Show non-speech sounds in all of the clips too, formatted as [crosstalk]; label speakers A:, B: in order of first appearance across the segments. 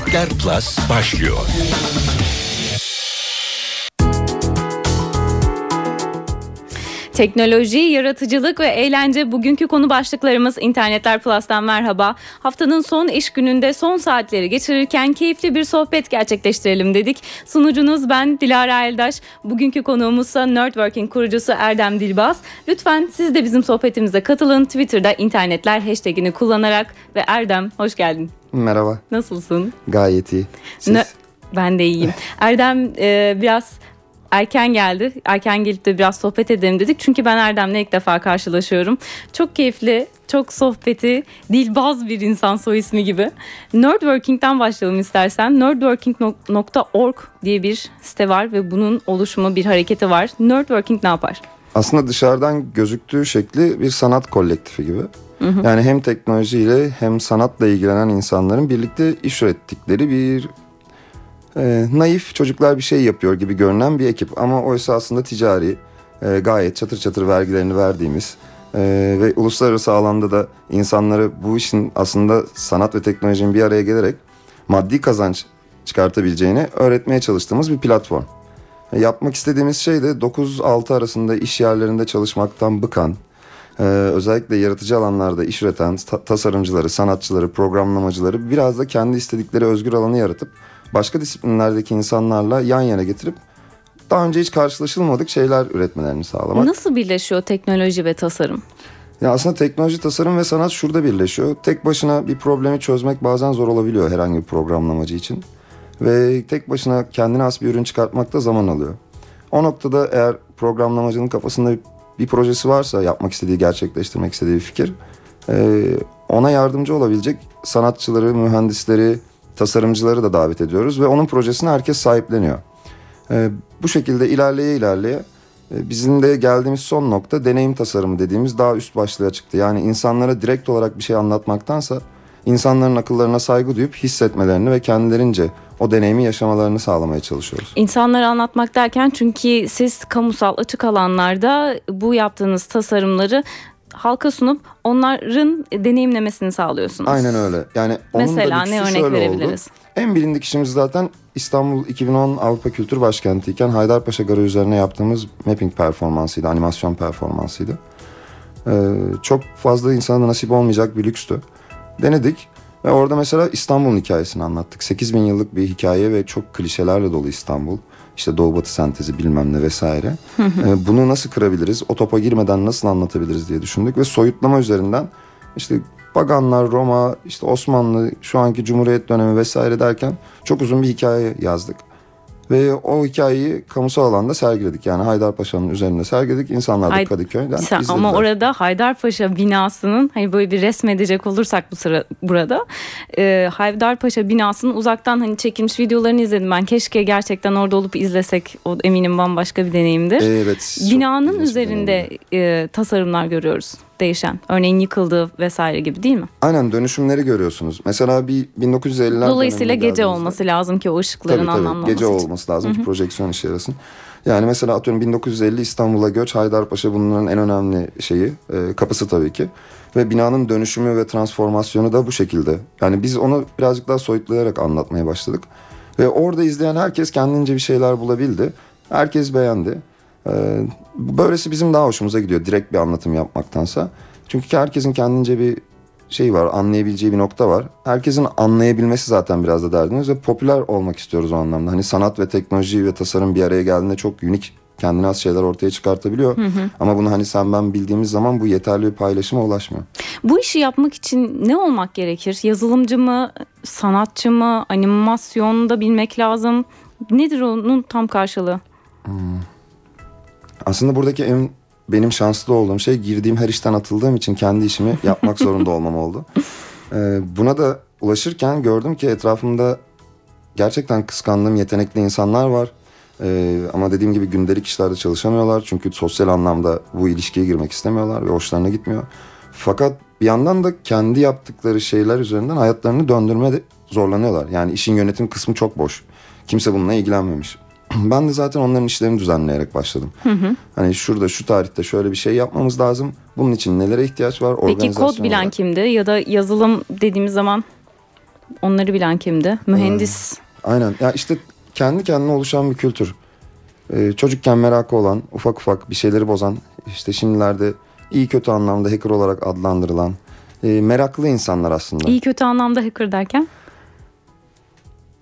A: İnternetler Plus başlıyor.
B: Teknoloji, yaratıcılık ve eğlence bugünkü konu başlıklarımız İnternetler Plus'tan merhaba. Haftanın son iş gününde son saatleri geçirirken keyifli bir sohbet gerçekleştirelim dedik. Sunucunuz ben Dilara Eldaş. Bugünkü konuğumuzsa Nerdworking kurucusu Erdem Dilbaz. Lütfen siz de bizim sohbetimize katılın. Twitter'da internetler hashtagini kullanarak ve Erdem hoş geldin.
C: Merhaba.
B: Nasılsın?
C: Gayet iyi. Siz?
B: Ne- ben de iyiyim. [laughs] Erdem e, biraz erken geldi. Erken gelip de biraz sohbet edelim dedik. Çünkü ben Erdem'le ilk defa karşılaşıyorum. Çok keyifli, çok sohbeti, dilbaz bir insan soy ismi gibi. Nerdworking'den başlayalım istersen. Nerdworking.org diye bir site var ve bunun oluşumu bir hareketi var. Nerdworking ne yapar?
C: Aslında dışarıdan gözüktüğü şekli bir sanat kolektifi gibi. Yani hem teknolojiyle hem sanatla ilgilenen insanların birlikte iş ürettikleri bir e, naif çocuklar bir şey yapıyor gibi görünen bir ekip. Ama oysa aslında ticari, e, gayet çatır çatır vergilerini verdiğimiz e, ve uluslararası alanda da insanları bu işin aslında sanat ve teknolojinin bir araya gelerek maddi kazanç çıkartabileceğini öğretmeye çalıştığımız bir platform. E, Yapmak istediğimiz şey de 9-6 arasında iş yerlerinde çalışmaktan bıkan, e, özellikle yaratıcı alanlarda iş üreten ta- tasarımcıları, sanatçıları, programlamacıları biraz da kendi istedikleri özgür alanı yaratıp başka disiplinlerdeki insanlarla yan yana getirip daha önce hiç karşılaşılmadık şeyler üretmelerini sağlamak.
B: Nasıl birleşiyor teknoloji ve tasarım?
C: Ya aslında teknoloji, tasarım ve sanat şurada birleşiyor. Tek başına bir problemi çözmek bazen zor olabiliyor herhangi bir programlamacı için. Ve tek başına kendine has bir ürün çıkartmak da zaman alıyor. O noktada eğer programlamacının kafasında bir projesi varsa yapmak istediği, gerçekleştirmek istediği bir fikir, ona yardımcı olabilecek sanatçıları, mühendisleri, tasarımcıları da davet ediyoruz ve onun projesini herkes sahipleniyor. E, bu şekilde ilerleye ilerleye e, Bizim de geldiğimiz son nokta deneyim tasarımı dediğimiz daha üst başlığa çıktı. Yani insanlara direkt olarak bir şey anlatmaktansa insanların akıllarına saygı duyup hissetmelerini ve kendilerince o deneyimi yaşamalarını sağlamaya çalışıyoruz.
B: İnsanlara anlatmak derken çünkü siz kamusal açık alanlarda bu yaptığınız tasarımları halka sunup onların deneyimlemesini sağlıyorsunuz.
C: Aynen öyle. Yani onun da
B: Mesela
C: lüksü
B: ne örnek
C: şöyle
B: verebiliriz?
C: Oldu. En bilindik işimiz zaten İstanbul 2010 Avrupa Kültür Başkenti'yken Haydarpaşa Garı üzerine yaptığımız mapping performansıydı, animasyon performansıydı. Ee, çok fazla insana nasip olmayacak bir lükstü. Denedik ve orada mesela İstanbul'un hikayesini anlattık. 8 bin yıllık bir hikaye ve çok klişelerle dolu İstanbul. İşte doğu batı sentezi bilmem ne vesaire. Ee, bunu nasıl kırabiliriz, o topa girmeden nasıl anlatabiliriz diye düşündük. Ve soyutlama üzerinden işte Paganlar, Roma, işte Osmanlı, şu anki Cumhuriyet dönemi vesaire derken çok uzun bir hikaye yazdık. Ve o hikayeyi kamusal alanda sergiledik. Yani Haydarpaşa'nın üzerinde sergiledik. İnsanlar da
B: Hay-
C: Kadıköy'den
B: Sen-
C: izlediler.
B: ama orada Haydarpaşa binasının hani böyle bir resmedecek olursak bu sıra burada e, Haydarpaşa binasının uzaktan hani çekilmiş videolarını izledim ben. Keşke gerçekten orada olup izlesek. O eminim bambaşka bir deneyimdir.
C: Evet.
B: Binanın üzerinde e, tasarımlar görüyoruz değişen. Örneğin yıkıldığı vesaire gibi değil mi?
C: Aynen dönüşümleri görüyorsunuz. Mesela bir 1950'ler
B: Dolayısıyla gece olması lazım ki o ışıkların
C: Tabii tabii gece
B: için.
C: olması lazım ki projeksiyon işe yarasın. Yani mesela atıyorum 1950 İstanbul'a göç Haydarpaşa bunların en önemli şeyi e, kapısı tabii ki. Ve binanın dönüşümü ve transformasyonu da bu şekilde. Yani biz onu birazcık daha soyutlayarak anlatmaya başladık. Ve orada izleyen herkes kendince bir şeyler bulabildi. Herkes beğendi. Ee, böylesi bizim daha hoşumuza gidiyor direkt bir anlatım yapmaktansa. Çünkü herkesin kendince bir şey var anlayabileceği bir nokta var. Herkesin anlayabilmesi zaten biraz da derdimiz ve popüler olmak istiyoruz o anlamda. Hani sanat ve teknoloji ve tasarım bir araya geldiğinde çok unik kendine has şeyler ortaya çıkartabiliyor. Ama bunu hani sen ben bildiğimiz zaman bu yeterli bir paylaşıma ulaşmıyor.
B: Bu işi yapmak için ne olmak gerekir? Yazılımcı mı, sanatçı mı, animasyonda bilmek lazım. Nedir onun tam karşılığı?
C: Aslında buradaki en benim şanslı olduğum şey girdiğim her işten atıldığım için kendi işimi yapmak [laughs] zorunda olmam oldu. Ee, buna da ulaşırken gördüm ki etrafımda gerçekten kıskandığım yetenekli insanlar var. Ee, ama dediğim gibi gündelik işlerde çalışamıyorlar. Çünkü sosyal anlamda bu ilişkiye girmek istemiyorlar ve hoşlarına gitmiyor. Fakat bir yandan da kendi yaptıkları şeyler üzerinden hayatlarını döndürmede zorlanıyorlar. Yani işin yönetim kısmı çok boş. Kimse bununla ilgilenmemiş. [clears throat] Ben de zaten onların işlerini düzenleyerek başladım. Hani şurada şu tarihte şöyle bir şey yapmamız lazım. Bunun için nelere ihtiyaç var?
B: Peki kod bilen
C: olarak.
B: kimdi ya da yazılım dediğimiz zaman Onları bilen kimdi? Mühendis.
C: Aynen. Ya işte kendi kendine oluşan bir kültür. Ee, çocukken merakı olan, ufak ufak bir şeyleri bozan, işte şimdilerde iyi kötü anlamda hacker olarak adlandırılan e, meraklı insanlar aslında.
B: İyi kötü anlamda hacker derken?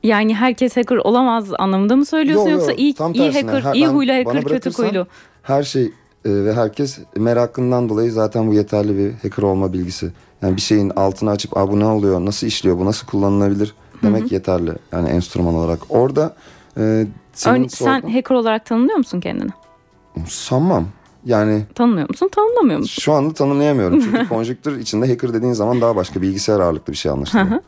B: Yani herkes hacker olamaz anlamında mı söylüyorsun
C: Yo, yo,
B: yoksa iyi
C: tam
B: iyi
C: tersine.
B: hacker,
C: Her-
B: iyi huylu hacker, kötü huylu.
C: Her şey e, ve herkes merakından dolayı zaten bu yeterli bir hacker olma bilgisi. Yani bir şeyin altını açıp Aa, bu ne oluyor, nasıl işliyor, bu nasıl kullanılabilir demek yeterli. Yani enstrüman olarak. Orada e, senin
B: Örne- sen hacker olarak tanımlıyor musun kendini?
C: sanmam. Yani
B: Tanımıyor musun? Tanımlamıyor musun?
C: Şu anda tanımlayamıyorum çünkü [laughs] konjüktür içinde hacker dediğin zaman daha başka bilgisayar ağırlıklı bir şey anlaşılıyor.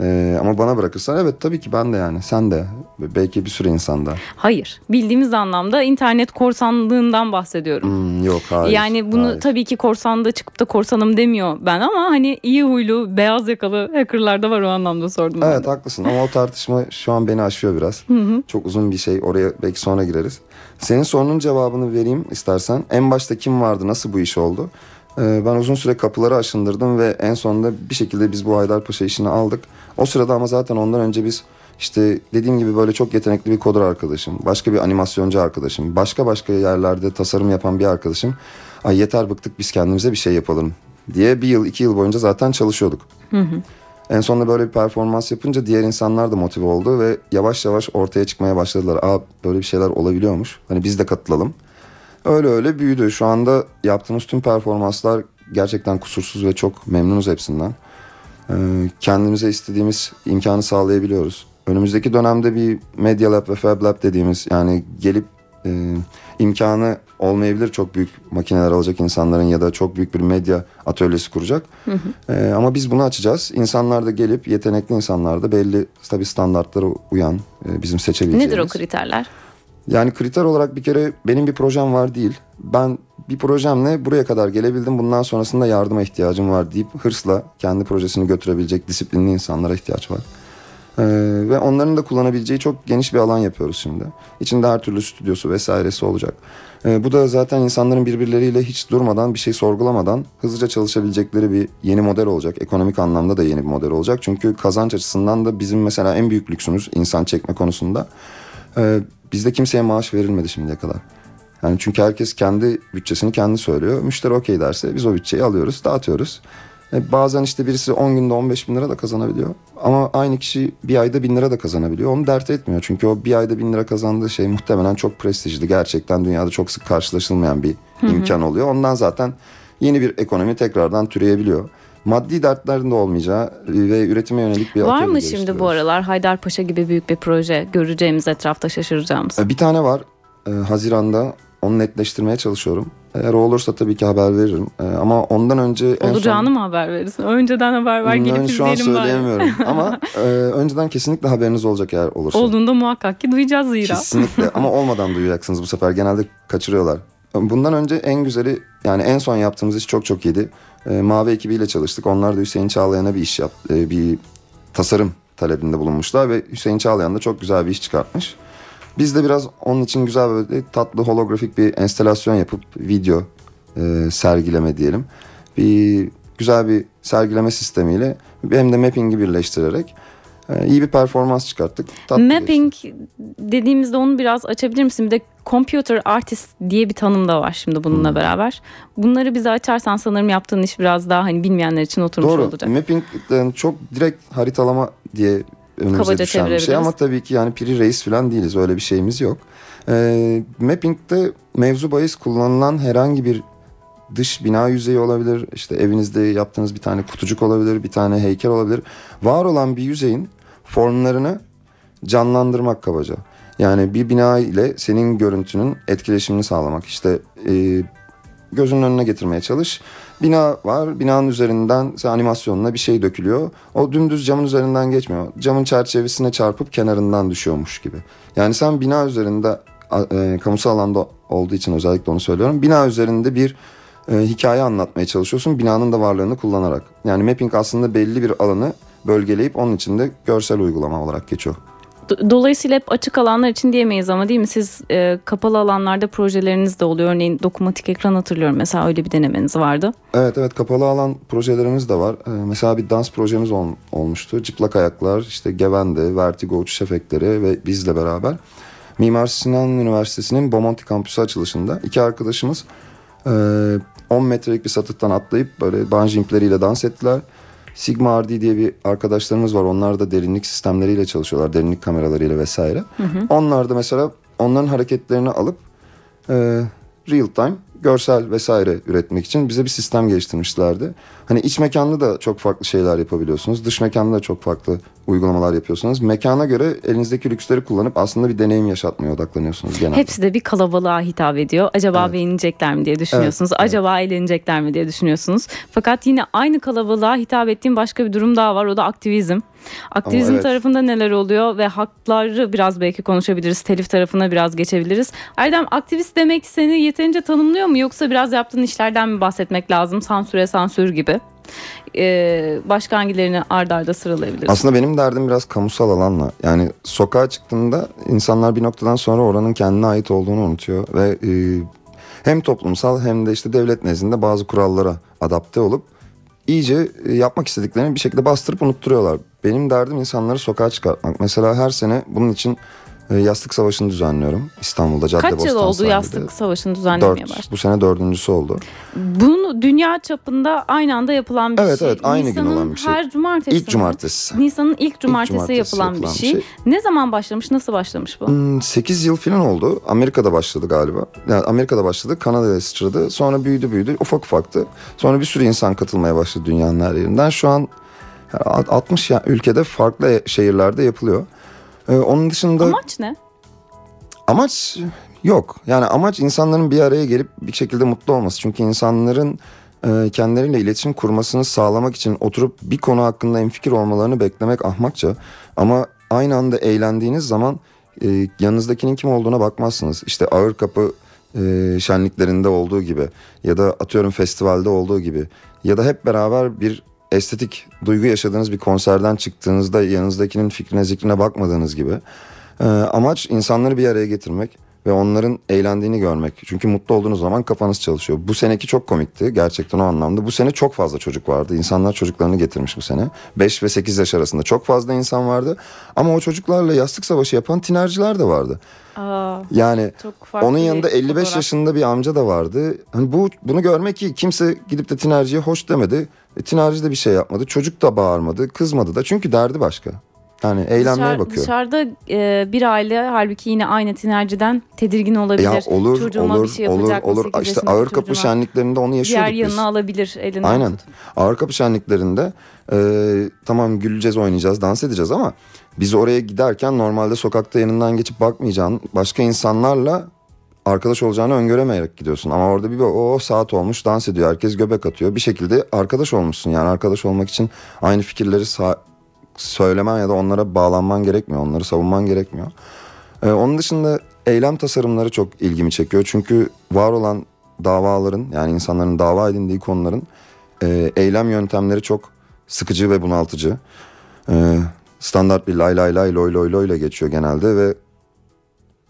C: Ee, ama bana bırakırsan evet tabii ki ben de yani sen de belki bir sürü insan da.
B: Hayır. Bildiğimiz anlamda internet korsanlığından bahsediyorum.
C: Hmm, yok hayır.
B: yani bunu
C: hayır.
B: tabii ki korsanda çıkıp da korsanım demiyor ben ama hani iyi huylu, beyaz yakalı hackerlar da var o anlamda sordum.
C: Evet haklısın ama o tartışma şu an beni aşıyor biraz. Çok uzun bir şey oraya belki sonra gireriz. Senin sorunun cevabını vereyim istersen. En başta kim vardı nasıl bu iş oldu? Ee, ben uzun süre kapıları aşındırdım ve en sonunda bir şekilde biz bu Haydarpaşa işini aldık. O sırada ama zaten ondan önce biz işte dediğim gibi böyle çok yetenekli bir koder arkadaşım, başka bir animasyoncu arkadaşım, başka başka yerlerde tasarım yapan bir arkadaşım. Ay yeter bıktık biz kendimize bir şey yapalım diye bir yıl iki yıl boyunca zaten çalışıyorduk. En sonunda böyle bir performans yapınca diğer insanlar da motive oldu ve yavaş yavaş ortaya çıkmaya başladılar. Aa böyle bir şeyler olabiliyormuş. Hani biz de katılalım. Öyle öyle büyüdü. Şu anda yaptığımız tüm performanslar gerçekten kusursuz ve çok memnunuz hepsinden. Ee, kendimize istediğimiz imkanı sağlayabiliyoruz. Önümüzdeki dönemde bir Media Lab ve Fab Lab dediğimiz yani gelip e, imkanı olmayabilir çok büyük makineler alacak insanların ya da çok büyük bir medya atölyesi kuracak. Ee, ama biz bunu açacağız. İnsanlar da gelip yetenekli insanlar da belli tabii standartlara uyan e, bizim seçebileceğimiz.
B: Nedir o kriterler?
C: Yani kriter olarak bir kere benim bir projem var değil. Ben bir projemle buraya kadar gelebildim. Bundan sonrasında yardıma ihtiyacım var deyip hırsla kendi projesini götürebilecek disiplinli insanlara ihtiyaç var. Ee, ve onların da kullanabileceği çok geniş bir alan yapıyoruz şimdi. İçinde her türlü stüdyosu vesairesi olacak. Ee, bu da zaten insanların birbirleriyle hiç durmadan bir şey sorgulamadan hızlıca çalışabilecekleri bir yeni model olacak. Ekonomik anlamda da yeni bir model olacak. Çünkü kazanç açısından da bizim mesela en büyük lüksümüz insan çekme konusunda. Ee, bizde kimseye maaş verilmedi şimdiye kadar. Yani çünkü herkes kendi bütçesini kendi söylüyor. Müşteri okey derse biz o bütçeyi alıyoruz, dağıtıyoruz. E, bazen işte birisi 10 günde 15 bin lira da kazanabiliyor. Ama aynı kişi bir ayda bin lira da kazanabiliyor. Onu dert etmiyor. Çünkü o bir ayda bin lira kazandığı şey muhtemelen çok prestijli. Gerçekten dünyada çok sık karşılaşılmayan bir imkan oluyor. Ondan zaten yeni bir ekonomi tekrardan türeyebiliyor. Maddi dertlerin de olmayacağı ve üretime yönelik bir
B: Var mı şimdi bu aralar Haydarpaşa gibi büyük bir proje göreceğimiz etrafta şaşıracağımız?
C: E, Bir tane var. E, Haziran'da onu netleştirmeye çalışıyorum. Eğer olursa tabii ki haber veririm. E, ama ondan önce en son...
B: Olacağını mı haber verirsin? Önceden haber ver gelip
C: ben şu an
B: izleyelim
C: söyleyemiyorum. [laughs] ama e, önceden kesinlikle haberiniz olacak eğer olursa.
B: Olduğunda muhakkak ki duyacağız zira.
C: Kesinlikle ama [laughs] olmadan duyacaksınız bu sefer. Genelde kaçırıyorlar. Bundan önce en güzeli yani en son yaptığımız iş çok çok iyiydi. E, Mavi ekibiyle çalıştık. Onlar da Hüseyin Çağlayan'a bir iş yap, e, bir tasarım talebinde bulunmuşlar ve Hüseyin Çağlayan da çok güzel bir iş çıkartmış. Biz de biraz onun için güzel böyle tatlı holografik bir enstelasyon yapıp video e, sergileme diyelim. Bir güzel bir sergileme sistemiyle hem de mapping'i birleştirerek iyi bir performans çıkarttık. Tatlı geçti.
B: Mapping dediğimizde onu biraz açabilir misin? Bir de computer artist diye bir tanım da var şimdi bununla
C: Hmm.
B: beraber. Bunları bize açarsan sanırım yaptığın iş biraz daha hani bilmeyenler için oturmuş
C: Doğru.
B: olacak.
C: Mapping yani çok direkt haritalama diye önümüze
B: Kabaca
C: düşen bir şey ama tabii ki yani piri reis falan değiliz. Öyle bir şeyimiz yok. Ee, mapping'de mevzu bahis kullanılan herhangi bir dış bina yüzeyi olabilir. İşte evinizde yaptığınız bir tane kutucuk olabilir, bir tane heykel olabilir. Var olan bir yüzeyin formlarını canlandırmak kabaca. Yani bir bina ile senin görüntünün etkileşimini sağlamak. İşte e, gözünün önüne getirmeye çalış. Bina var. Binanın üzerinden animasyonla bir şey dökülüyor. O dümdüz camın üzerinden geçmiyor. Camın çerçevesine çarpıp kenarından düşüyormuş gibi. Yani sen bina üzerinde e, kamusal alanda olduğu için özellikle onu söylüyorum. Bina üzerinde bir e, hikaye anlatmaya çalışıyorsun binanın da varlığını kullanarak. Yani mapping aslında belli bir alanı bölgeleyip onun içinde görsel uygulama olarak geçiyor.
B: Do- Dolayısıyla hep açık alanlar için diyemeyiz ama değil mi? Siz e, kapalı alanlarda projeleriniz de oluyor. Örneğin dokunmatik ekran hatırlıyorum mesela öyle bir denemeniz vardı.
C: Evet evet kapalı alan projelerimiz de var. Ee, mesela bir dans projemiz ol- olmuştu. Çıplak ayaklar, işte Gevende, Vertigo uçuş efektleri ve bizle beraber. Mimar Sinan Üniversitesi'nin Bomonti kampüsü açılışında iki arkadaşımız e, 10 metrelik bir satıktan atlayıp böyle bungee jumpleriyle dans ettiler. Sigma RD diye bir arkadaşlarımız var. Onlar da derinlik sistemleriyle çalışıyorlar. Derinlik kameralarıyla vesaire. Onlar da mesela onların hareketlerini alıp e, real time görsel vesaire üretmek için bize bir sistem geliştirmişlerdi. Hani iç mekanda da çok farklı şeyler yapabiliyorsunuz. Dış mekanda da çok farklı uygulamalar yapıyorsunuz. Mekana göre elinizdeki lüksleri kullanıp aslında bir deneyim yaşatmaya odaklanıyorsunuz genelde.
B: Hepsi de bir kalabalığa hitap ediyor. Acaba
C: Evet.
B: beğenecekler mi diye düşünüyorsunuz.
C: Evet, evet.
B: Acaba eğlenecekler mi diye düşünüyorsunuz. Fakat yine aynı kalabalığa hitap ettiğim başka bir durum daha var. O da aktivizm. Aktivizm
C: evet.
B: tarafında neler oluyor ve hakları biraz belki konuşabiliriz. Telif tarafına biraz geçebiliriz. Erdem aktivist demek seni yeterince tanımlıyor mu yoksa biraz yaptığın işlerden mi bahsetmek lazım? Sansüre sansür gibi. Ee, başka hangilerini ardarda arda sıralayabiliriz?
C: Aslında benim derdim biraz kamusal alanla. Yani sokağa çıktığında insanlar bir noktadan sonra oranın kendine ait olduğunu unutuyor ve e, hem toplumsal hem de işte devlet nezdinde bazı kurallara adapte olup iyice e, yapmak istediklerini bir şekilde bastırıp unutturuyorlar. Benim derdim insanları sokağa çıkartmak. Mesela her sene bunun için e, yastık savaşını düzenliyorum İstanbul'da Cadde
B: Kaç yıl oldu yastık savaşını düzenlemeye
C: Dört.
B: başladı?
C: Bu sene dördüncüsü oldu.
B: Bunu dünya çapında aynı anda yapılan bir
C: Evet,
B: şey.
C: evet, aynı gün
B: Nisan'ın
C: olan bir şey.
B: her cumartesi
C: İlk cumartesi.
B: Nisan'ın ilk cumartesi,
C: cumartesi
B: yapılan, bir
C: yapılan bir
B: şey.
C: şey.
B: Ne zaman başlamış? Nasıl başlamış bu?
C: Hmm, 8 yıl falan oldu. Amerika'da başladı galiba. Yani Amerika'da başladı. Kanada'da sıçradı. Sonra büyüdü büyüdü. Ufak ufaktı. Sonra bir sürü insan katılmaya başladı dünyanın her yerinden. Şu an 60 ya- ülkede farklı şehirlerde yapılıyor. Ee, onun dışında
B: Amaç ne?
C: amaç yok. Yani amaç insanların bir araya gelip bir şekilde mutlu olması. Çünkü insanların e, kendileriyle iletişim kurmasını sağlamak için oturup bir konu hakkında enfikir olmalarını beklemek ahmakça. Ama aynı anda eğlendiğiniz zaman e, yanınızdakinin kim olduğuna bakmazsınız. İşte ağır kapı e, şenliklerinde olduğu gibi ya da atıyorum festivalde olduğu gibi ya da hep beraber bir estetik duygu yaşadığınız bir konserden çıktığınızda yanınızdakinin fikrine zikrine bakmadığınız gibi. Ee, amaç insanları bir araya getirmek ve onların eğlendiğini görmek. Çünkü mutlu olduğunuz zaman kafanız çalışıyor. Bu seneki çok komikti gerçekten o anlamda. Bu sene çok fazla çocuk vardı. İnsanlar çocuklarını getirmiş bu sene. 5 ve 8 yaş arasında çok fazla insan vardı. Ama o çocuklarla yastık savaşı yapan tinerciler de vardı.
B: Aa,
C: Yani onun yanında 55
B: fotoğraf.
C: yaşında bir amca da vardı. Hani bu bunu görmek iyi. Kimse gidip de tinerciye hoş demedi. E, tinerci de bir şey yapmadı. Çocuk da bağırmadı, kızmadı da. Çünkü derdi başka. Yani eğlenmeye
B: Dışarı-
C: bakıyor.
B: Dışarıda e, bir aile halbuki yine aynı tinerciden tedirgin olabilir.
C: Ya olur
B: Çocuğuma
C: olur
B: bir şey
C: olur olur. İşte ağır kapı şenliklerinde onu yaşıyorduk
B: Diğer
C: biz.
B: yanına alabilir elinden
C: Aynen.
B: tutup.
C: Ağır kapı şenliklerinde e, tamam güleceğiz, oynayacağız, dans edeceğiz ama biz oraya giderken normalde sokakta yanından geçip bakmayacağın başka insanlarla arkadaş olacağını öngöremeyerek gidiyorsun. Ama orada bir o saat olmuş dans ediyor. Herkes göbek atıyor. Bir şekilde arkadaş olmuşsun. Yani arkadaş olmak için aynı fikirleri söylemen ya da onlara bağlanman gerekmiyor. Onları savunman gerekmiyor. Ee, onun dışında eylem tasarımları çok ilgimi çekiyor. Çünkü var olan davaların yani insanların dava edindiği konuların e, eylem yöntemleri çok sıkıcı ve bunaltıcı. Ee, standart bir lay lay lay loy loy loy ile geçiyor genelde ve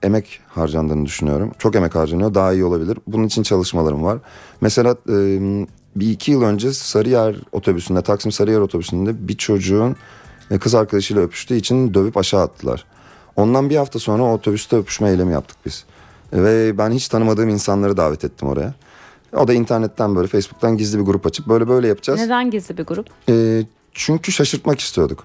C: emek harcandığını düşünüyorum. Çok emek harcanıyor. Daha iyi olabilir. Bunun için çalışmalarım var. Mesela e, bir iki yıl önce Sarıyer otobüsünde, Taksim Sarıyer otobüsünde bir çocuğun e, kız arkadaşıyla öpüştüğü için dövüp aşağı attılar. Ondan bir hafta sonra otobüste öpüşme eylemi yaptık biz. Ve ben hiç tanımadığım insanları davet ettim oraya. O da internetten böyle Facebook'tan gizli bir grup açıp böyle böyle yapacağız.
B: Neden gizli bir grup?
C: E, çünkü şaşırtmak istiyorduk.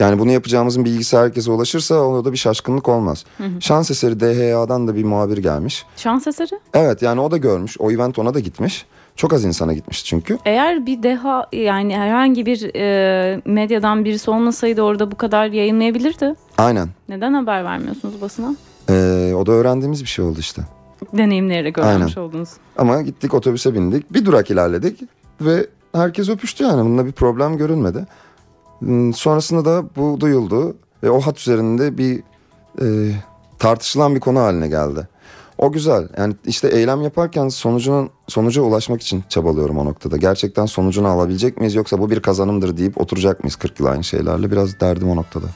C: Yani bunu yapacağımızın bilgisi herkese ulaşırsa onda bir şaşkınlık olmaz. Şans eseri DHA'dan da bir muhabir gelmiş.
B: Şans eseri?
C: Evet yani o da görmüş. O event ona da gitmiş. Çok az insana gitmiş çünkü.
B: Eğer bir deha yani herhangi bir e, medyadan birisi olmasaydı orada bu kadar yayınlayabilirdi.
C: Aynen.
B: Neden haber vermiyorsunuz basına?
C: Ee, o da öğrendiğimiz bir şey oldu işte.
B: Deneyimleyerek öğrenmiş oldunuz.
C: Ama gittik otobüse bindik. Bir durak ilerledik. Ve herkes öpüştü yani. Bunda bir problem görünmedi. Hmm, Sonrasında da bu duyuldu. Ve o hat üzerinde bir e, tartışılan bir konu haline geldi. O güzel. Yani işte eylem yaparken sonucunun sonuca ulaşmak için çabalıyorum o noktada. Gerçekten sonucunu alabilecek miyiz yoksa bu bir kazanımdır deyip oturacak mıyız 40 yıl aynı şeylerle? Biraz derdim o noktada.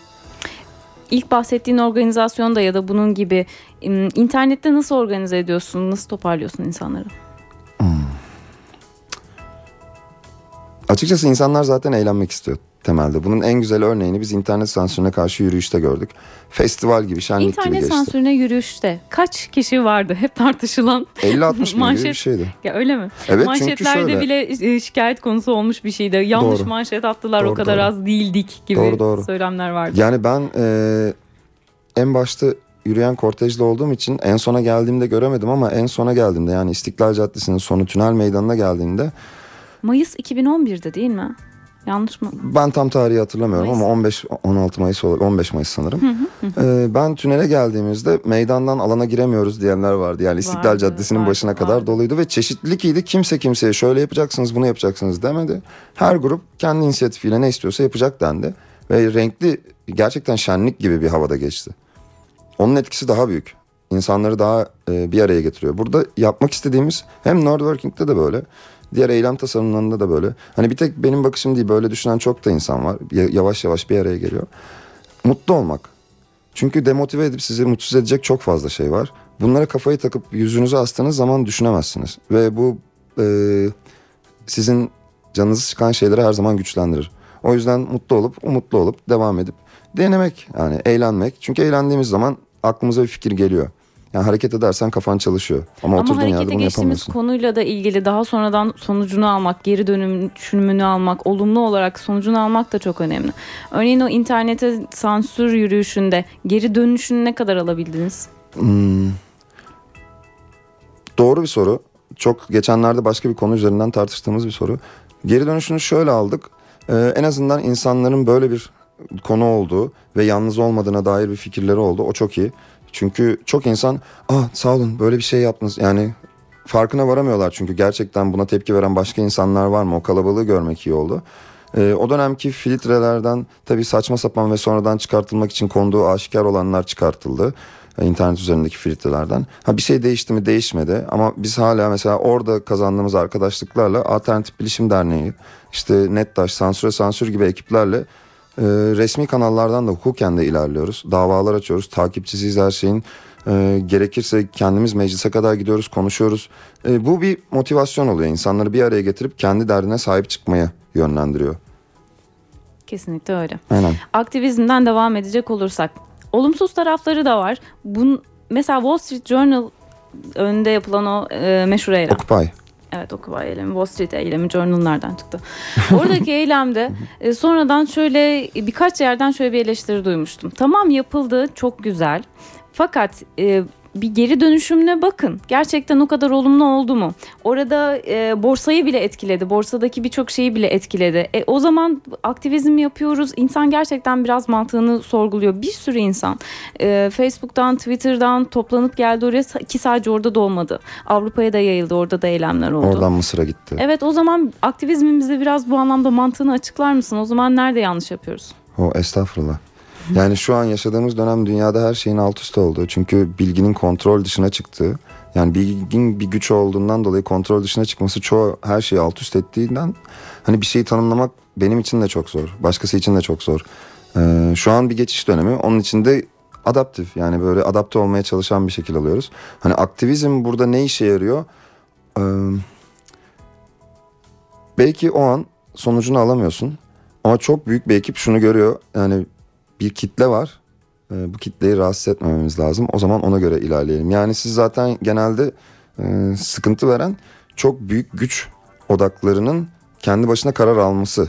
B: ilk bahsettiğin organizasyonda ya da bunun gibi internette nasıl organize ediyorsun? Nasıl toparlıyorsun insanları?
C: Açıkçası insanlar zaten eğlenmek istiyor temelde. Bunun en güzel örneğini biz internet sansürüne karşı yürüyüşte gördük. Festival gibi, şenlik
B: internet
C: gibi geçti.
B: İnternet sansürüne yürüyüşte kaç kişi vardı? Hep tartışılan.
C: 50-60 bin gibi bir şeydi.
B: Ya öyle mi?
C: Evet
B: Manşetlerde
C: çünkü şöyle.
B: bile e, şikayet konusu olmuş bir şeydi. Yanlış
C: doğru.
B: manşet attılar
C: doğru,
B: o kadar
C: doğru.
B: az değildik gibi
C: doğru, doğru.
B: söylemler vardı.
C: Yani ben e, en başta yürüyen kortejde olduğum için en sona geldiğimde göremedim ama en sona geldiğimde yani İstiklal Caddesi'nin sonu Tünel Meydanı'na geldiğimde
B: Mayıs 2011'de değil mi? Yanlış mı?
C: Ben tam tarihi hatırlamıyorum
B: Mayıs.
C: ama 15 16 Mayıs olur 15 Mayıs sanırım. Ee, ben tünele geldiğimizde meydandan alana giremiyoruz diyenler vardı. Yani İstiklal
B: Vardı,
C: Caddesi'nin
B: vardı,
C: başına kadar
B: vardı.
C: doluydu ve çeşitlilik iyiydi. Kimse kimseye şöyle yapacaksınız, bunu yapacaksınız demedi. Her grup kendi inisiyatifiyle ne istiyorsa yapacak dendi ve renkli gerçekten şenlik gibi bir havada geçti. Onun etkisi daha büyük. İnsanları daha e, bir araya getiriyor. Burada yapmak istediğimiz hem Nerdworking'de de böyle. Diğer eylem tasarımlarında da böyle. Hani bir tek benim bakışım değil böyle düşünen çok da insan var. Ya- Yavaş yavaş bir araya geliyor. Mutlu olmak. Çünkü demotive edip sizi mutsuz edecek çok fazla şey var. Bunlara kafayı takıp yüzünüze astığınız zaman düşünemezsiniz. Ve bu e, sizin canınızı çıkan şeyleri her zaman güçlendirir. O yüzden mutlu olup umutlu olup devam edip denemek yani eğlenmek. Çünkü eğlendiğimiz zaman aklımıza bir fikir geliyor. Yani hareket edersen kafan çalışıyor. Ama,
B: Ama
C: oturduğun yerde bunu
B: geçtiğimiz konuyla da ilgili daha sonradan sonucunu almak, geri dönüşümünü almak, olumlu olarak sonucunu almak da çok önemli. Örneğin o internete sansür yürüyüşünde geri dönüşünü ne kadar alabildiniz?
C: Hmm. Doğru bir soru. Çok geçenlerde başka bir konu üzerinden tartıştığımız bir soru. Geri dönüşünü şöyle aldık. Ee, en azından insanların böyle bir konu olduğu ve yalnız olmadığına dair bir fikirleri oldu. O çok iyi. Çünkü çok insan ah sağ olun böyle bir şey yaptınız. Yani farkına varamıyorlar çünkü gerçekten buna tepki veren başka insanlar var mı? O kalabalığı görmek iyi oldu. Ee, o dönemki filtrelerden tabii saçma sapan ve sonradan çıkartılmak için konduğu aşikar olanlar çıkartıldı. Ee, internet üzerindeki filtrelerden. Ha bir şey değişti mi değişmedi ama biz hala mesela orada kazandığımız arkadaşlıklarla Alternatif Bilişim Derneği, işte Netdaş, Sansüre Sansür gibi ekiplerle e, resmi kanallardan da hukuken de ilerliyoruz. Davalar açıyoruz, takipçisiyiz her şeyin. E, gerekirse kendimiz meclise kadar gidiyoruz, konuşuyoruz. E, bu bir motivasyon oluyor. İnsanları bir araya getirip kendi derdine sahip çıkmaya yönlendiriyor.
B: Kesinlikle öyle.
C: Aynen.
B: Aktivizmden devam edecek olursak olumsuz tarafları da var. Bun, mesela Wall Street Journal önünde yapılan o e, meşhur eylem.
C: Occupy.
B: Evet Occupy eylemi, Wall Street eylemi, Journal nereden çıktı? [laughs] Oradaki eylemde e, sonradan şöyle birkaç yerden şöyle bir eleştiri duymuştum. Tamam yapıldı, çok güzel. Fakat e, bir geri dönüşümüne bakın. Gerçekten o kadar olumlu oldu mu? Orada e, borsayı bile etkiledi. Borsadaki birçok şeyi bile etkiledi. E, o zaman aktivizm yapıyoruz. İnsan gerçekten biraz mantığını sorguluyor. Bir sürü insan e, Facebook'tan, Twitter'dan toplanıp geldi oraya ki sadece orada da olmadı. Avrupa'ya da yayıldı. Orada da eylemler oldu.
C: Oradan Mısır'a gitti.
B: Evet o zaman aktivizmimizi biraz bu anlamda mantığını açıklar mısın? O zaman nerede yanlış yapıyoruz?
C: O estağfurullah. [laughs] Yani şu an yaşadığımız dönem dünyada her şeyin alt üst olduğu. Çünkü bilginin kontrol dışına çıktığı. Yani bilginin bir güç olduğundan dolayı kontrol dışına çıkması çoğu her şeyi alt üst ettiğinden hani bir şeyi tanımlamak benim için de çok zor. Başkası için de çok zor. Ee, şu an bir geçiş dönemi. Onun için de adaptif yani böyle adapte olmaya çalışan bir şekil alıyoruz. Hani aktivizm burada ne işe yarıyor? Ee, belki o an sonucunu alamıyorsun. Ama çok büyük bir ekip şunu görüyor. Yani bir kitle var. Ee, bu kitleyi rahatsız etmememiz lazım. O zaman ona göre ilerleyelim. Yani siz zaten genelde e, sıkıntı veren çok büyük güç odaklarının kendi başına karar alması.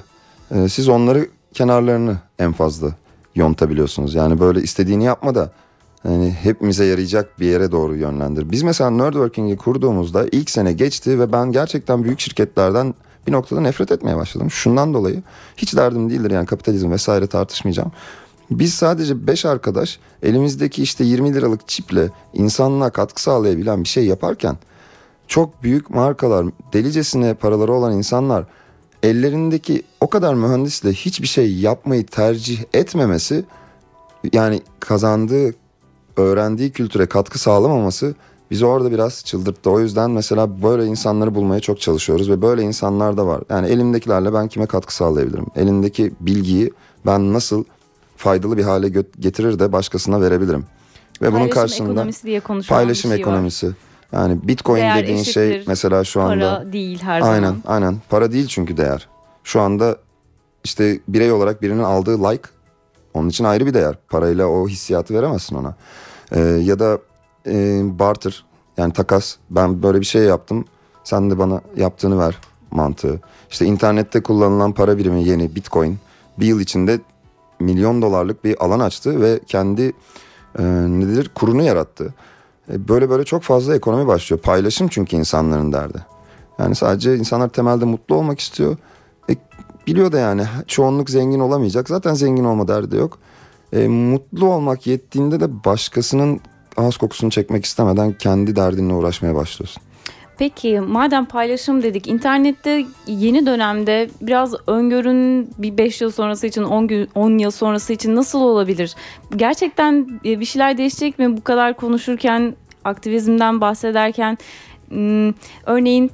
C: Ee, siz onları kenarlarını en fazla yontabiliyorsunuz. Yani böyle istediğini yapma da yani hepimize yarayacak bir yere doğru yönlendir. Biz mesela Nerdworking'i kurduğumuzda ilk sene geçti ve ben gerçekten büyük şirketlerden bir noktada nefret etmeye başladım. Şundan dolayı hiç derdim değildir yani kapitalizm vesaire tartışmayacağım. Biz sadece 5 arkadaş elimizdeki işte 20 liralık çiple insanlığa katkı sağlayabilen bir şey yaparken çok büyük markalar, delicesine paraları olan insanlar ellerindeki o kadar mühendisle hiçbir şey yapmayı tercih etmemesi yani kazandığı, öğrendiği kültüre katkı sağlamaması bizi orada biraz çıldırttı. O yüzden mesela böyle insanları bulmaya çok çalışıyoruz ve böyle insanlar da var. Yani elimdekilerle ben kime katkı sağlayabilirim? Elimdeki bilgiyi ben nasıl faydalı bir hale getirir de başkasına verebilirim. Ve bunun
B: Paylaşım
C: karşılığında
B: ekonomisi diye konuşulan
C: paylaşım
B: şey var.
C: ekonomisi. Yani Bitcoin
B: Değer
C: dediğin şey mesela şu anda
B: Para değil her
C: aynen
B: zaman.
C: aynen para değil çünkü değer. Şu anda işte birey olarak birinin aldığı like onun için ayrı bir değer. Parayla o hissiyatı veremezsin ona. Ee, ya da e, barter yani takas ben böyle bir şey yaptım sen de bana yaptığını ver mantığı. İşte internette kullanılan para birimi yeni bitcoin bir yıl içinde milyon dolarlık bir alan açtı ve kendi e, nedir kurunu yarattı. E, böyle böyle çok fazla ekonomi başlıyor. Paylaşım çünkü insanların derdi. Yani sadece insanlar temelde mutlu olmak istiyor. E, biliyor da yani çoğunluk zengin olamayacak. Zaten zengin olma derdi yok. E, mutlu olmak yettiğinde de başkasının ağız kokusunu çekmek istemeden kendi derdinle uğraşmaya başlıyorsun.
B: Peki madem paylaşım dedik internette yeni dönemde biraz öngörün bir 5 yıl sonrası için 10, gün, 10 yıl sonrası için nasıl olabilir? Gerçekten e, bir şeyler değişecek mi bu kadar konuşurken aktivizmden bahsederken hmm, örneğin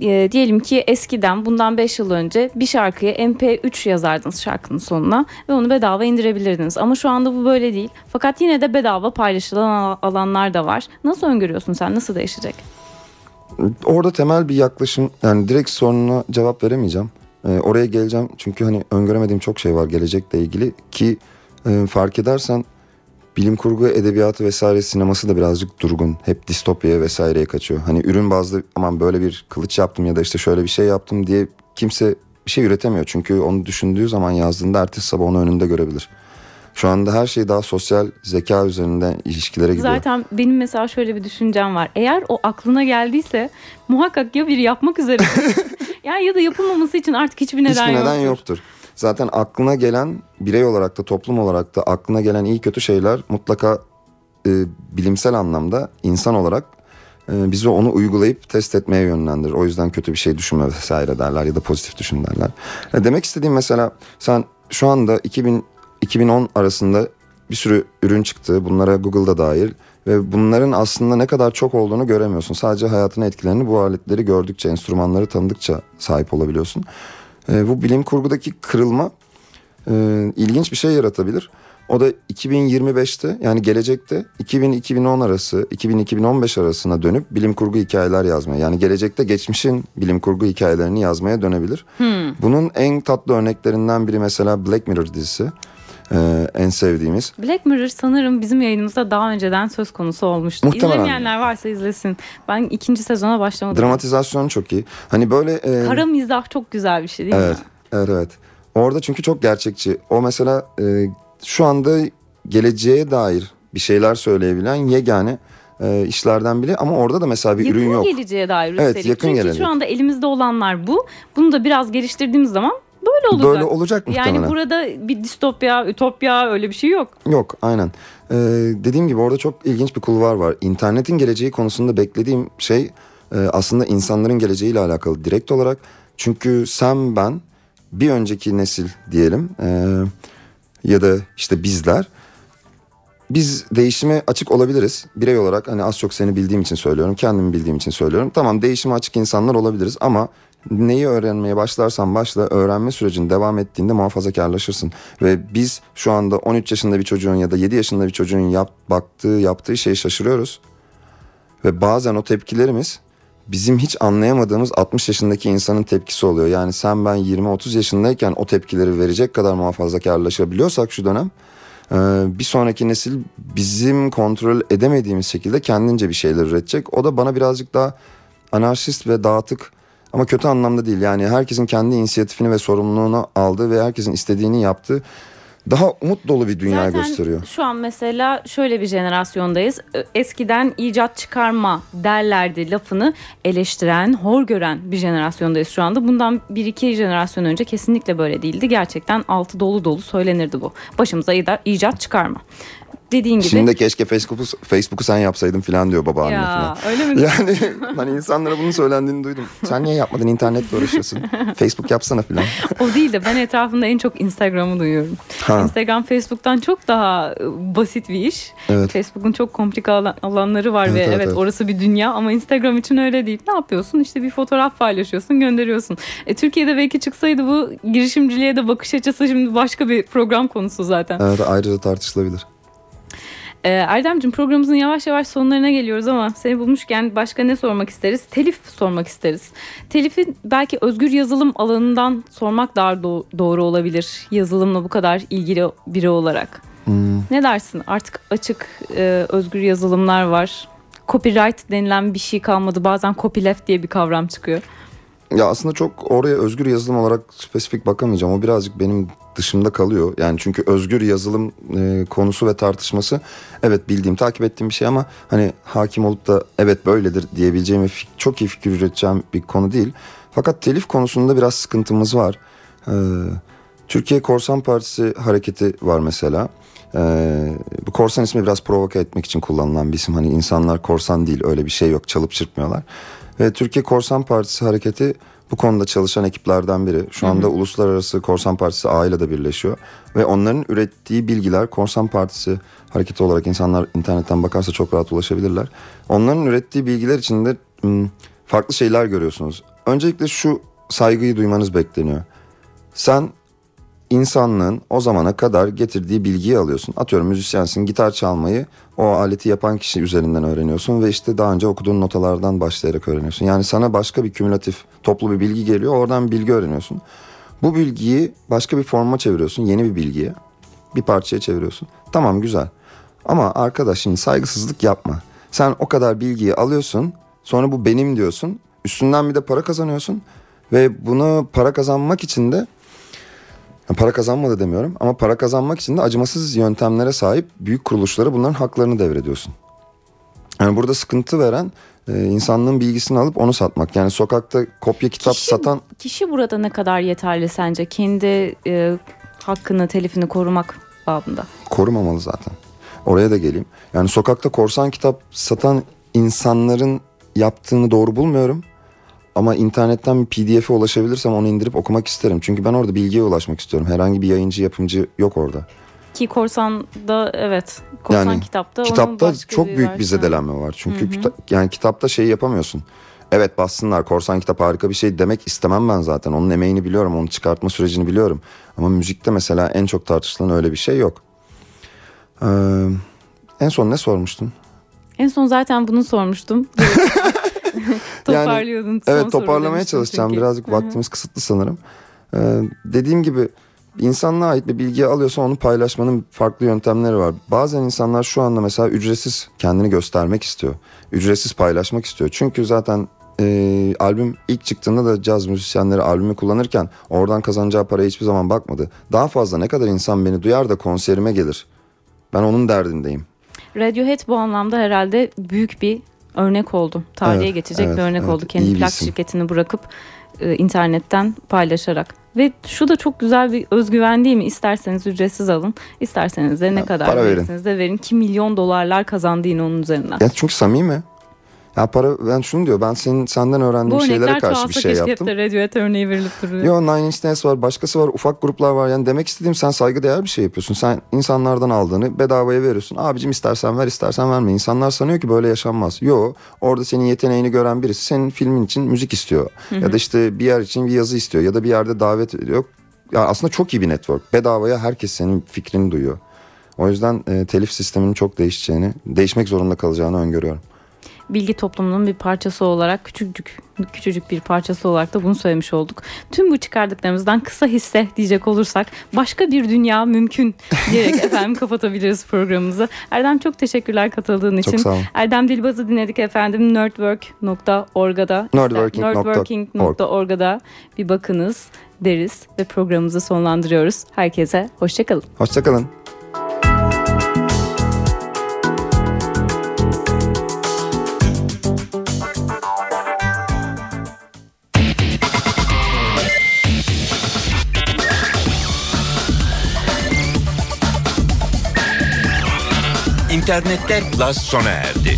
B: e, diyelim ki eskiden bundan 5 yıl önce bir şarkıya MP3 yazardınız şarkının sonuna ve onu bedava indirebilirdiniz. Ama şu anda bu böyle değil. Fakat yine de bedava paylaşılan alanlar da var. Nasıl öngörüyorsun sen? Nasıl değişecek?
C: Orada temel bir yaklaşım yani direkt sorununa cevap veremeyeceğim. Ee, oraya geleceğim çünkü hani öngöremediğim çok şey var gelecekle ilgili ki e, fark edersen bilim kurgu edebiyatı vesaire sineması da birazcık durgun. Hep distopyaya vesaireye kaçıyor. Hani ürün bazlı aman böyle bir kılıç yaptım ya da işte şöyle bir şey yaptım diye kimse bir şey üretemiyor. Çünkü onu düşündüğü zaman yazdığında ertesi sabah onu önünde görebilir. Şu anda her şey daha sosyal zeka üzerinden ilişkilere gidiyor.
B: Zaten benim mesela şöyle bir düşüncem var. Eğer o aklına geldiyse muhakkak ya biri yapmak üzere [laughs] yani ya da yapılmaması için artık hiçbir neden,
C: Hiçbir neden
B: yoktur.
C: yoktur. Zaten aklına gelen birey olarak da toplum olarak da aklına gelen iyi kötü şeyler mutlaka e, bilimsel anlamda insan olarak e, bizi onu uygulayıp test etmeye yönlendirir. O yüzden kötü bir şey düşünme vesaire derler ya da pozitif düşün derler. E, demek istediğim mesela sen şu anda 2000 2010 arasında bir sürü ürün çıktı. Bunlara Google'da dahil ve bunların aslında ne kadar çok olduğunu göremiyorsun. Sadece hayatına etkilerini bu aletleri gördükçe, enstrümanları tanıdıkça sahip olabiliyorsun. E, bu bilim kurgudaki kırılma e, ilginç bir şey yaratabilir. O da 2025'te yani gelecekte 2000-2010 arası 2000-2015 arasına dönüp bilim kurgu hikayeler yazmaya yani gelecekte geçmişin bilim kurgu hikayelerini yazmaya dönebilir. Bunun en tatlı örneklerinden biri mesela Black Mirror dizisi. Ee, en sevdiğimiz.
B: Black Mirror sanırım bizim yayınımızda daha önceden söz konusu olmuştu.
C: Muhtemelen.
B: İzlemeyenler varsa izlesin. Ben ikinci sezona başlamadım.
C: Dramatizasyon çok iyi. Hani böyle... e,
B: Kara mizah çok güzel bir şey değil
C: Evet,
B: mi?
C: evet, evet. Orada çünkü çok gerçekçi. O mesela e, şu anda geleceğe dair bir şeyler söyleyebilen yegane e, işlerden biri. Ama orada da mesela bir
B: Yakın
C: ürün yok.
B: geleceğe dair
C: Evet,
B: üstelik.
C: yakın
B: Çünkü
C: gelecek.
B: şu anda elimizde olanlar bu. Bunu da biraz geliştirdiğimiz zaman böyle olacak.
C: Böyle olacak muhtemelen.
B: Yani burada bir distopya, ütopya öyle bir şey yok.
C: Yok aynen. Ee, dediğim gibi orada çok ilginç bir kulvar var. İnternetin geleceği konusunda beklediğim şey e, aslında insanların geleceğiyle alakalı direkt olarak. Çünkü sen ben bir önceki nesil diyelim e, ya da işte bizler biz değişime açık olabiliriz. Birey olarak hani az çok seni bildiğim için söylüyorum. Kendimi bildiğim için söylüyorum. Tamam değişime açık insanlar olabiliriz ama neyi öğrenmeye başlarsan başla öğrenme sürecin devam ettiğinde muhafazakarlaşırsın. Ve biz şu anda 13 yaşında bir çocuğun ya da 7 yaşında bir çocuğun yap, baktığı yaptığı şeyi şaşırıyoruz. Ve bazen o tepkilerimiz bizim hiç anlayamadığımız 60 yaşındaki insanın tepkisi oluyor. Yani sen ben 20-30 yaşındayken o tepkileri verecek kadar muhafazakarlaşabiliyorsak şu dönem ee, bir sonraki nesil bizim kontrol edemediğimiz şekilde kendince bir şeyler üretecek. O da bana birazcık daha anarşist ve dağıtık ama kötü anlamda değil. Yani herkesin kendi inisiyatifini ve sorumluluğunu aldığı ve herkesin istediğini yaptığı daha umut dolu bir dünya
B: Zaten
C: gösteriyor.
B: şu an mesela şöyle bir jenerasyondayız. Eskiden icat çıkarma derlerdi lafını eleştiren, hor gören bir jenerasyondayız şu anda. Bundan bir iki jenerasyon önce kesinlikle böyle değildi. Gerçekten altı dolu dolu söylenirdi bu. Başımıza icat çıkarma. Dediğin gibi.
C: Şimdi de keşke Facebook'u Facebook'u sen yapsaydın falan diyor babaanne
B: ya
C: falan.
B: öyle mi?
C: Yani [laughs] hani insanlara bunun söylendiğini duydum. Sen niye yapmadın internetle uğraşıyorsun? [laughs] Facebook yapsana falan.
B: o değil de ben etrafımda en çok Instagram'ı duyuyorum.
C: Ha.
B: Instagram Facebook'tan çok daha e, basit bir iş.
C: Evet.
B: Facebook'un çok komplike alan- alanları var
C: Evet,
B: ve
C: evet,
B: evet,
C: evet.
B: orası bir dünya ama Instagram için öyle değil. Ne yapıyorsun? İşte bir fotoğraf paylaşıyorsun, gönderiyorsun. E, Türkiye'de belki çıksaydı bu girişimciliğe de bakış açısı şimdi başka bir program konusu zaten.
C: Evet ayrıca tartışılabilir.
B: Ee, Erdemciğim programımızın yavaş yavaş sonlarına geliyoruz ama seni bulmuşken başka ne sormak isteriz? Telif sormak isteriz. Telifi belki özgür yazılım alanından sormak daha do- doğru olabilir. Yazılımla bu kadar ilgili biri olarak.
C: Hmm.
B: Ne dersin? Artık açık e, özgür yazılımlar var. Copyright denilen bir şey kalmadı. Bazen copyleft diye bir kavram çıkıyor.
C: Ya aslında çok oraya özgür yazılım olarak spesifik bakamayacağım. O birazcık benim dışımda kalıyor. Yani çünkü özgür yazılım e, konusu ve tartışması evet bildiğim, takip ettiğim bir şey ama hani hakim olup da evet böyledir diyebileceğim ve çok iyi fikir üreteceğim bir konu değil. Fakat telif konusunda biraz sıkıntımız var. Ee, Türkiye Korsan Partisi hareketi var mesela. Ee, bu korsan ismi biraz provoke etmek için kullanılan bir isim. Hani insanlar korsan değil öyle bir şey yok çalıp çırpmıyorlar. Ve Türkiye Korsan Partisi hareketi bu konuda çalışan ekiplerden biri. Şu anda Uluslararası Korsan Partisi A ile de birleşiyor. Ve onların ürettiği bilgiler Korsan Partisi hareketi olarak insanlar internetten bakarsa çok rahat ulaşabilirler. Onların ürettiği bilgiler içinde farklı şeyler görüyorsunuz. Öncelikle şu saygıyı duymanız bekleniyor. Sen insanlığın o zamana kadar getirdiği bilgiyi alıyorsun. Atıyorum müzisyensin gitar çalmayı o aleti yapan kişi üzerinden öğreniyorsun ve işte daha önce okuduğun notalardan başlayarak öğreniyorsun. Yani sana başka bir kümülatif toplu bir bilgi geliyor oradan bilgi öğreniyorsun. Bu bilgiyi başka bir forma çeviriyorsun yeni bir bilgiye bir parçaya çeviriyorsun. Tamam güzel ama arkadaş şimdi saygısızlık yapma. Sen o kadar bilgiyi alıyorsun sonra bu benim diyorsun üstünden bir de para kazanıyorsun ve bunu para kazanmak için de yani para kazanma da demiyorum ama para kazanmak için de acımasız yöntemlere sahip büyük kuruluşlara bunların haklarını devrediyorsun. Yani burada sıkıntı veren e, insanlığın bilgisini alıp onu satmak. Yani sokakta kopya kitap
B: Kişi-
C: satan
B: Kişi burada ne kadar yeterli sence? Kendi e, hakkını, telifini korumak babında.
C: korumamalı zaten. Oraya da geleyim. Yani sokakta korsan kitap satan insanların yaptığını doğru bulmuyorum. Ama internetten bir pdf'e ulaşabilirsem onu indirip okumak isterim. Çünkü ben orada bilgiye ulaşmak istiyorum. Herhangi bir yayıncı yapımcı yok orada.
B: Ki korsan da evet. Korsan
C: Yani
B: kitapta onun
C: Kitapta çok büyük bir
B: versiyonu.
C: zedelenme var. Çünkü kita- yani kitapta şeyi yapamıyorsun. Evet bassınlar korsan kitap harika bir şey demek istemem ben zaten. Onun emeğini biliyorum, onu çıkartma sürecini biliyorum. Ama müzikte mesela en çok tartışılan öyle bir şey yok. Ee, en son ne sormuştun?
B: En son zaten bunu sormuştum. [laughs] [laughs] Toparlıyordun. son
C: Evet toparlamaya çalışacağım.
B: çünkü.
C: Birazcık vaktimiz kısıtlı sanırım. Ee, dediğim gibi insanlığa ait bir bilgiyi alıyorsa onu paylaşmanın farklı yöntemleri var. Bazen insanlar şu anda mesela ücretsiz kendini göstermek istiyor. Ücretsiz paylaşmak istiyor. Çünkü zaten e, albüm ilk çıktığında da caz müzisyenleri albümü kullanırken oradan kazanacağı paraya hiçbir zaman bakmadı. Daha fazla ne kadar insan beni duyar da konserime gelir. Ben onun derdindeyim.
B: Radiohead bu anlamda herhalde büyük bir örnek oldu. Tarihe
C: Evet,
B: geçecek
C: evet,
B: bir örnek
C: evet.
B: oldu. Kendi plak
C: isim.
B: şirketini bırakıp e, internetten paylaşarak. Ve şu da çok güzel bir özgüven değil mi? İsterseniz ücretsiz alın, isterseniz de ne
C: Ha,
B: kadar
C: verin.
B: verirseniz de verin ki milyon dolarlar kazandı yine onun üzerinden.
C: Ya çünkü samimi. Ya para ben şunu diyor ben senin senden öğrendiğim
B: bu
C: şeylere
B: örnekler
C: karşı bir şey yaptım.
B: hep de Radiohead örneği verilip duruyor.
C: Yo Nine Inch Nails var başkası var ufak gruplar var yani demek istediğim sen saygıdeğer bir şey yapıyorsun. Sen insanlardan aldığını bedavaya veriyorsun. Abicim istersen ver istersen verme. İnsanlar sanıyor ki böyle yaşanmaz. Yo orada senin yeteneğini gören birisi senin filmin için müzik istiyor. Ya da işte bir yer için bir yazı istiyor ya da bir yerde davet ediyor. Ya aslında çok iyi bir network. Bedavaya herkes senin fikrini duyuyor. O yüzden e, telif sisteminin çok değişeceğini, değişmek zorunda kalacağını öngörüyorum.
B: Bilgi toplumunun bir parçası olarak küçücük küçücük bir parçası olarak da bunu söylemiş olduk. Tüm bu çıkardıklarımızdan kısa hisse diyecek olursak başka bir dünya mümkün diyerek [laughs] efendim kapatabiliriz programımızı. Erdem çok teşekkürler katıldığın için.
C: Çok sağ olun.
B: Erdem Dilbaz'ı dinledik efendim nerdwork.org'da
C: Nerdworking.org.
B: nerdworking.org'da bir bakınız deriz ve programımızı sonlandırıyoruz. Herkese hoşçakalın.
C: Hoşçakalın.
A: İnternetler Plus sona erdi.